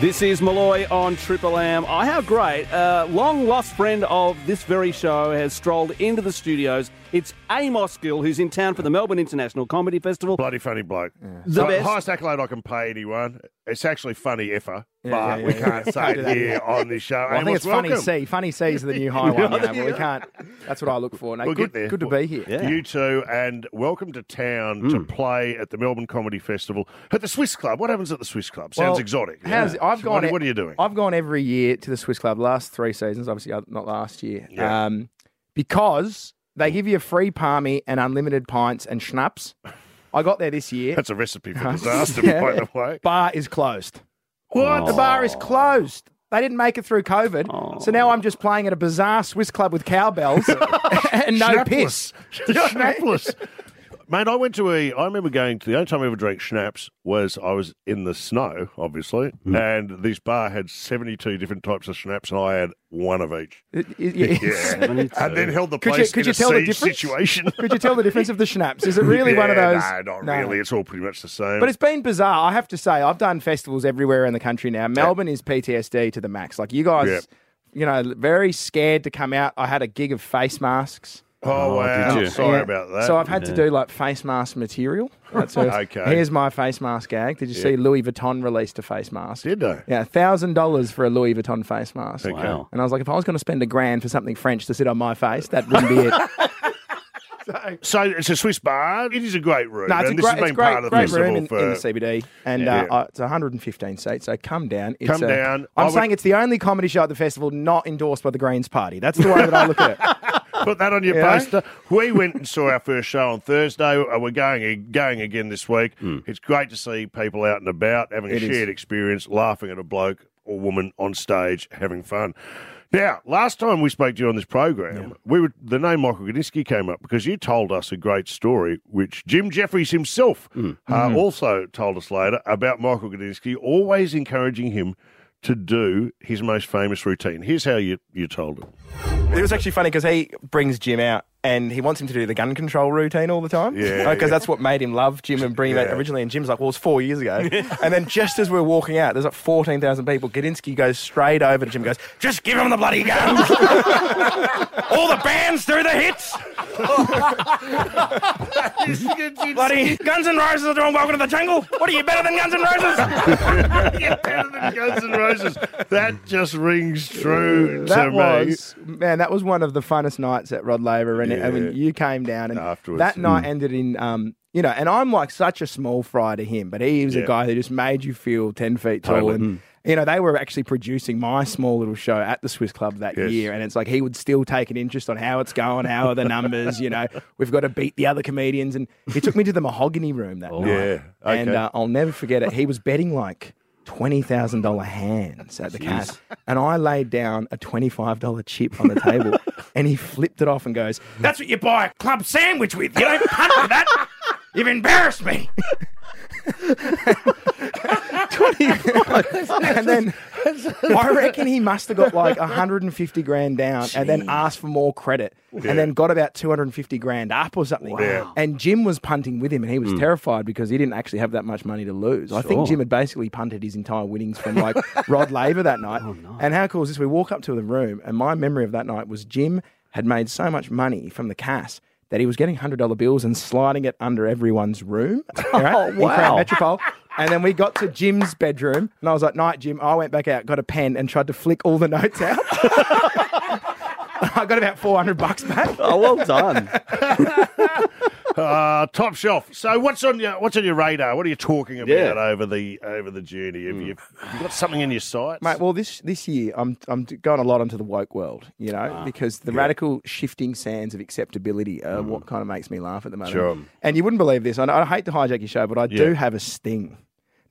This is Malloy on Triple M. I how great. A long lost friend of this very show has strolled into the studios. It's Amos Gill, who's in town for the Melbourne International Comedy Festival. Bloody funny bloke. The So, best. highest accolade I can pay anyone. It's actually funny effer, Yeah, but yeah, we yeah, can't yeah. say it here on this show. Well, I think Amos, it's funny welcome. C. Funny C is the new high one now, but we can't. That's what I look for. No, We'll good, get there. good to be here. Yeah. You too, and welcome to town Mm. to play at the Melbourne Comedy Festival at the Swiss Club. What happens at the Swiss Club? Sounds Well, exotic. How's, I've gone. What, what are you doing? I've gone every year to the Swiss Club. Last three seasons, obviously uh, not last year, Yeah. um, because they give you a free palmy and unlimited pints and schnapps. I got there this year. That's a recipe for uh-huh. disaster, Yeah. by the way. Bar is closed. What? The bar is closed. They didn't make it through COVID, so now I'm just playing at a bizarre Swiss club with cowbells and no piss. Schnapless. Schnapless. Mate, I went to a. I remember going to the only time I ever drank schnapps was I was in the snow, obviously, Hmm. and this bar had seventy-two different types of schnapps, and I had one of each. It- it- it's- Yeah, and then held the Could you- place could in you a tell the siege difference? situation. Could you tell the difference of the schnapps? Is it really one of Yeah, those? No, not No. really. It's all pretty much the same. But it's been bizarre. I have to say, I've done festivals everywhere in the country now. Melbourne is PTSD to the max. Like you guys, Yeah. you know, very scared to come out. I had a gig of face masks. Oh, wow! did you? Sorry Yeah. about that. So I've had to do like face mask material. That's Okay. Here's my face mask gag. Did you see Louis Vuitton released a face mask? Did they? Yeah, thousand dollars for a Louis Vuitton face mask. Okay. Wow. And I was like, if I was going to spend a grand for something French to sit on my face, that wouldn't be it. So it's a Swiss bar. It is a great room. No, it's and a this great, has been it's great, part of the festival room in, for. in the CBD, and Yeah. uh, uh, it's 115 seats. So come down. It's Come uh, down. I I'm would- saying it's the only comedy show at the festival not endorsed by the Greens Party. That's the way that I look at it. Put that on your You know? poster. We went and saw our first show on Thursday. Uh, We're going going again this week. It's great to see people out and about having a It is. shared experience, laughing at a bloke or woman on stage, having fun. Now, last time we spoke to you on this program, we were the name Michael Gudinski came up because you told us a great story, which Jim Jeffries himself uh, also told us later about Michael Gudinski, always encouraging him to do his most famous routine. Here's how you, you told it. It was actually funny because he brings Jim out and he wants him to do the gun control routine all the time. Yeah, Because yeah. that's what made him love Jim and bring him Yeah. out originally. And Jim's like, well, it was four years ago. and then just as we're walking out, there's like 14,000 people. Gudinski goes straight over to Jim and goes, just give him the bloody gun. all the bands do the hits. bloody Guns and Roses are doing Welcome to the Jungle. What are you, better than Guns and Roses? Yeah, better than Guns N' Roses. That just rings true to That me. man. That was one of the funnest nights at Rod Laver, and I mean, you came down, and Afterwards. that night ended in um, you know, and I'm like such a small fry to him, but he was Yeah. a guy who just made you feel ten feet tall, Totally. and you know, they were actually producing my small little show at the Swiss Club that Yes. year, and it's like he would still take an interest on how it's going, how are the numbers, you know, we've got to beat the other comedians, and he took me to the mahogany room that night, Yeah, and uh, I'll never forget it. He was betting like. Twenty thousand dollar hands at the cash, and I laid down a twenty-five dollar chip on the table, and he flipped it off and goes, "That's what you buy a club sandwich with. You don't punt with that. You've embarrassed me." 25. and then I reckon he must have got like 150 grand down and then asked for more credit and then got about 250 grand up or something. Wow. And Jim was punting with him and he Hmm. was terrified because he didn't actually have that much money to lose. I think Jim had basically punted his entire winnings from like Rod Laver that night. And how cool is this? We walk up to the room and my memory of that night was Jim had made so much money from the cast that he was getting $100 bills and sliding it under everyone's room. Right? Oh, Crown wow. Metropole. And then we got to Jim's bedroom, and I was like, "Night, Jim." I went back out, got a pen, and tried to flick all the notes out. I got about four hundred bucks back. Oh, well done. Uh, top shelf. So what's on your what's on your radar? What are you talking about Yeah. over the over the journey? Have, hmm. you, have you got something in your sights? Mate, well, this this year I'm I'm going a lot into the woke world, you know, ah, because the radical shifting sands of acceptability are hmm. what kind of makes me laugh at the moment. Sure. And you wouldn't believe this. I, I hate to hijack your show, but I do Yeah. have a sting.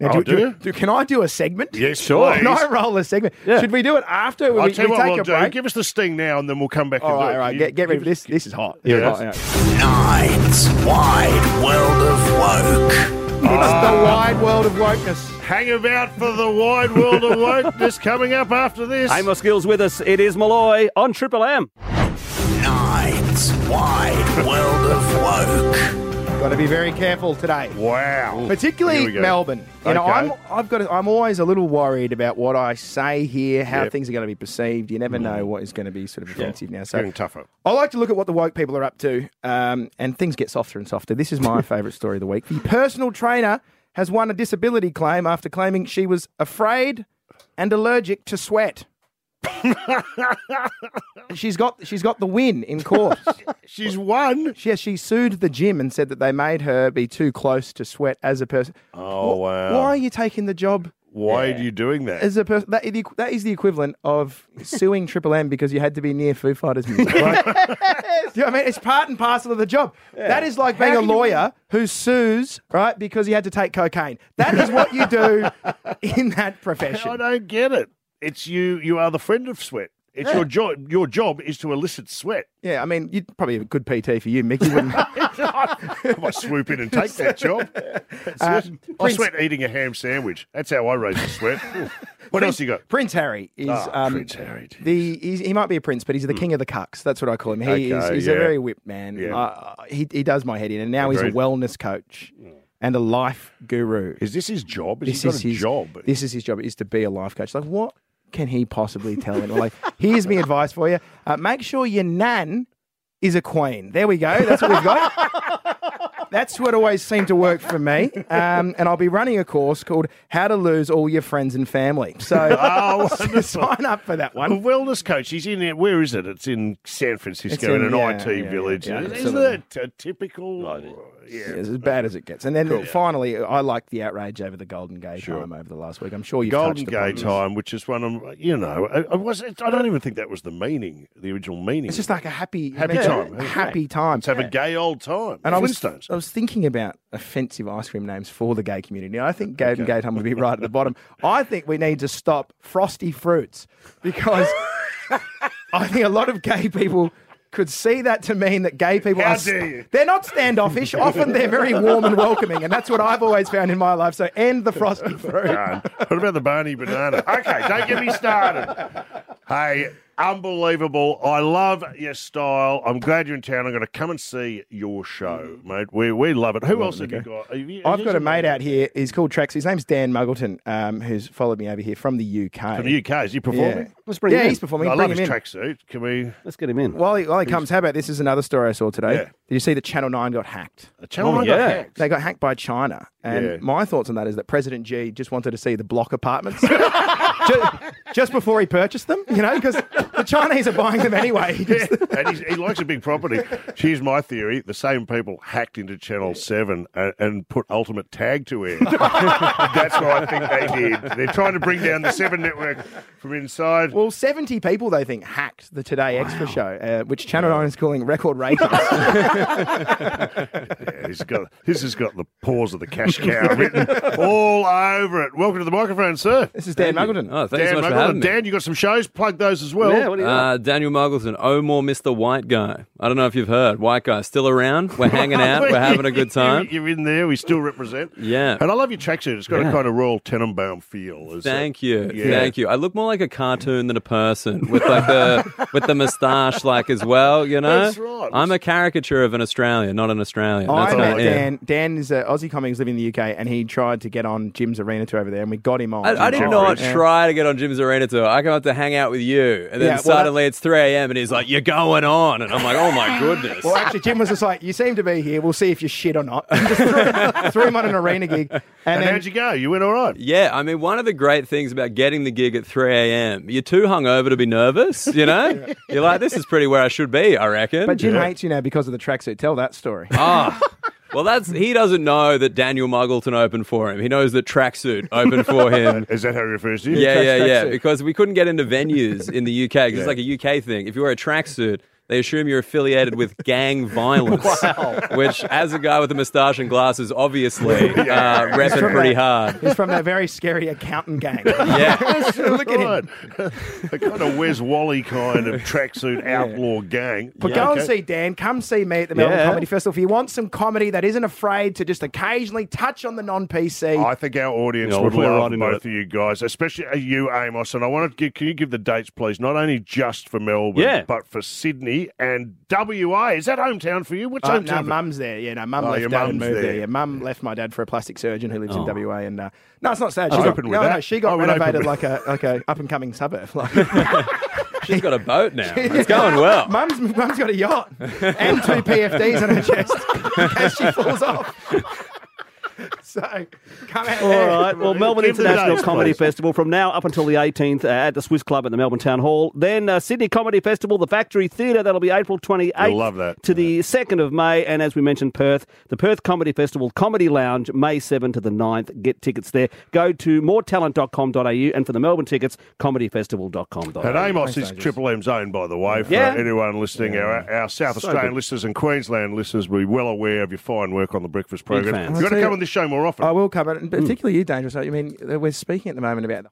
Now, Oh, do you? Can I do a segment? Yes, Sure. Can I roll a segment? Should we do it after? I'll we, tell you we what take we'll a do. break? Give us the sting now, and then we'll come back all and right, it. all right. You- Get, get ready give this. This is hot. Yeah, is hot, yeah. Nine's Wide World of Woke. It's the ah. wide world of wokeness. Hang about for the wide world of wokeness coming up after this. Amos Gill's with us. It is Malloy on Triple M. Nine's Wide World of Woke. Got to be very careful today. Wow. Particularly. Melbourne. You know, I'm I've got to, I'm always a little worried about what I say here, how Yep. Mm. things are going to be perceived. You never know what is going to be sort of offensive now. So Getting tougher. I like to look at what the woke people are up to, um, and things get softer and softer. This is my favourite story of the week. The personal trainer has won a disability claim after claiming she was afraid and allergic to sweat. she's got she's got the win in court. She's won. She, she sued the gym and said that they made her be too close to sweat as a person. Oh, Wh- wow. Why are you taking the job Why are you doing that? as a person? That, is- that is the equivalent of suing Triple M because you had to be near Foo Fighters music. Right? Do you know I mean? It's part and parcel of the job. That is like being a lawyer who sues, right, because he had to take cocaine. That is what you do in that profession. I don't get it. It's you. You are the friend of sweat. It's your job. Your job is to elicit sweat. Yeah, I mean, you'd probably have a good PT for you, Mick. You wouldn't. I might swoop in and take that job. Uh. I sweat eating a ham sandwich. That's how I raise the sweat. what else you got? Prince Harry is Ah, um, Prince Harry, geez. the he's, he might be a prince, but he's the king of the cucks. That's what I call him. He is he's yeah. a very whipped man. Yeah. Uh, he he does my head in, and now he's a wellness coach and a life guru. Is this his job? Is this is his job? This is his job is to be a life coach. Like what can he possibly tell him? Like here's my advice for you: uh, make sure your nan is a queen. There we go. That's what we've got. That's what always seemed to work for me. Um, and I'll be running a course called How to Lose All Your Friends and Family. So Oh, sign up for that A one. wellness coach. He's in. There. Where is it? It's in San Francisco It's in- in, an yeah, IT yeah, village. yeah, Isn't absolutely. that a typical? Yeah. As bad as it gets. And then finally, I like the outrage over the Golden Gay time over the last week. I'm sure you've Golden Gay time, which is one of you know, I, I was. I don't even think that was the meaning, the original meaning. It's just like a happy, Happy yeah, time. a happy time. Let's have a gay old time. And I was, I was thinking about offensive ice cream names for the gay community. I think Golden Gay Time would be right at the bottom. I think we need to stop Frosty Fruits because I think a lot of gay people could see that to mean that gay people How are dare you. they're not standoffish. Often they're very warm and welcoming, and that's what I've always found in my life. So end the Frosty Fruit. Done. What about the Barney banana? Okay, don't get me started. Hey, unbelievable. I love your style. I'm glad you're in town. I'm going to come and see your show, mate. We, we love it. Who else have you got? Have you- I've got a mate out here. He's called Trax. His name's Dan Muggleton, um, who's followed me over here from the UK. From the UK. Is he performing? Yeah, Let's bring yeah him in. he's performing. I Bring love him his in. tracksuit. Can we? Let's get him in. While he, while he comes, how about this? Is another story I saw today. Yeah. Did you see that Channel Nine got hacked? A channel Oh, nine got yeah. hacked. They got hacked by China, and Yeah. my thoughts on that is that President Xi just wanted to see the block apartments just, just before he purchased them. You know, because the Chinese are buying them anyway. He just- and he's, he likes a big property. Here's my theory: the same people hacked into Channel Seven and, and put Ultimate Tag to air. That's what I think they did. They're trying to bring down the Seven network from inside. Well, 70 people, they think, hacked the Today Extra show, uh, which Channel 9 is calling record ratings. Yeah, he's got this has got the paws of the cash cow written all over it. Welcome to the microphone, sir. this is Dan Muggleton. Oh, thanks Dan so much for having me. Dan, you got some shows. Plug those as well. yeah, what do you? Uh, Daniel Muggleton, oh more Mr. White Guy. I don't know if you've heard. White Guy still around. We're hanging out. We're having a good time. You're, you're in there. We still represent. Yeah. And I love your tracksuit. It's got a kind of Royal Tenenbaum feel. Is Thank it? you, Yeah. thank you. I look more like a cartoon than a person with like the with the moustache, like as well. You know, That's right. I'm a caricature of an Australian, not an Australian. That's I what I met am. Dan. Dan is an Aussie comic who's living in the UK, and he tried to get on Jim's Arena tour over there, and we got him on. I, I did Jeffrey. not Yeah. try to get on Jim's Arena tour. I come up to hang out with you, and then Yeah, well, suddenly it's 3 a.m. and he's like, "You're going on," and I'm like, "Oh my goodness." Well, actually, Jim was just like, "You seem to be here. We'll see if you're shit or not." And just threw, threw him on an arena gig, and, And then how'd you go? You went all right. Yeah, I mean, one of the great things about getting the gig at 3 a.m., you're too hungover to be nervous, you know? You're like, this is pretty where I should be, I reckon. But Jim Yeah. hates you now because of the tracksuit. Tell that story. Ah. Well, that's he doesn't know that Daniel Muggleton opened for him. He knows that Tracksuit opened for him. Is that how he refers to you? Yeah, yeah, yeah. Because we couldn't get into venues in the UK because Yeah. it's like a UK thing. If you wear a tracksuit, they assume you're affiliated with gang violence, which, as a guy with a moustache and glasses, obviously uh, repping from pretty that- hard. He's from that very scary accountant gang. Yeah. Look at him. Right. a kind of Wes Wally kind of tracksuit outlaw gang. But Yeah, go and see Dan. Come see me at the Melbourne Yeah. Comedy Festival. If you want some comedy that isn't afraid to just occasionally touch on the non-PC, I think our audience Yeah, would we'll put it love right both it. of you guys, especially you, Amos. And I want to give, can you give the dates, please? Not only just for Melbourne, Yeah. but for Sydney. Sydney and WA. Is that hometown for you? What's Uh, hometown? no, mum's there. Yeah, no, mum Oh, left your dad and mum's moved there. there. Yeah, mum left my dad for a plastic surgeon who lives Oh. in WA. And uh, no, it's not sad. Oh, She got, open with no, no, she got I would open renovated like a like a up and coming suburb. Like, She's got a boat now. It's going well. mum's mum's got a yacht and two PFDs on her chest in case she falls off. So come out All there. right. Well, Melbourne Give International dates, Comedy please. Festival from now up until the 18th uh, at the Swiss Club at the Melbourne Town Hall. Then uh, Sydney Comedy Festival, the Factory Theatre. That'll be April 28th You'll love that. to the 2nd of May. And as we mentioned, Perth, the Perth Comedy Festival Comedy Lounge, May 7 to the 9th. Get tickets there. Go to moretalent.com.au and for the Melbourne tickets, comedyfestival.com.au. And Amos Thanks, is Angus. Triple M's own, by the way, for Yeah. anyone listening. Our, our South Australian good. listeners and Queensland listeners will be well aware of your fine work on the breakfast program. You've got to come on this show more often. I will cover it, and hmm. particularly you, Dangerous. I mean, we're speaking at the moment about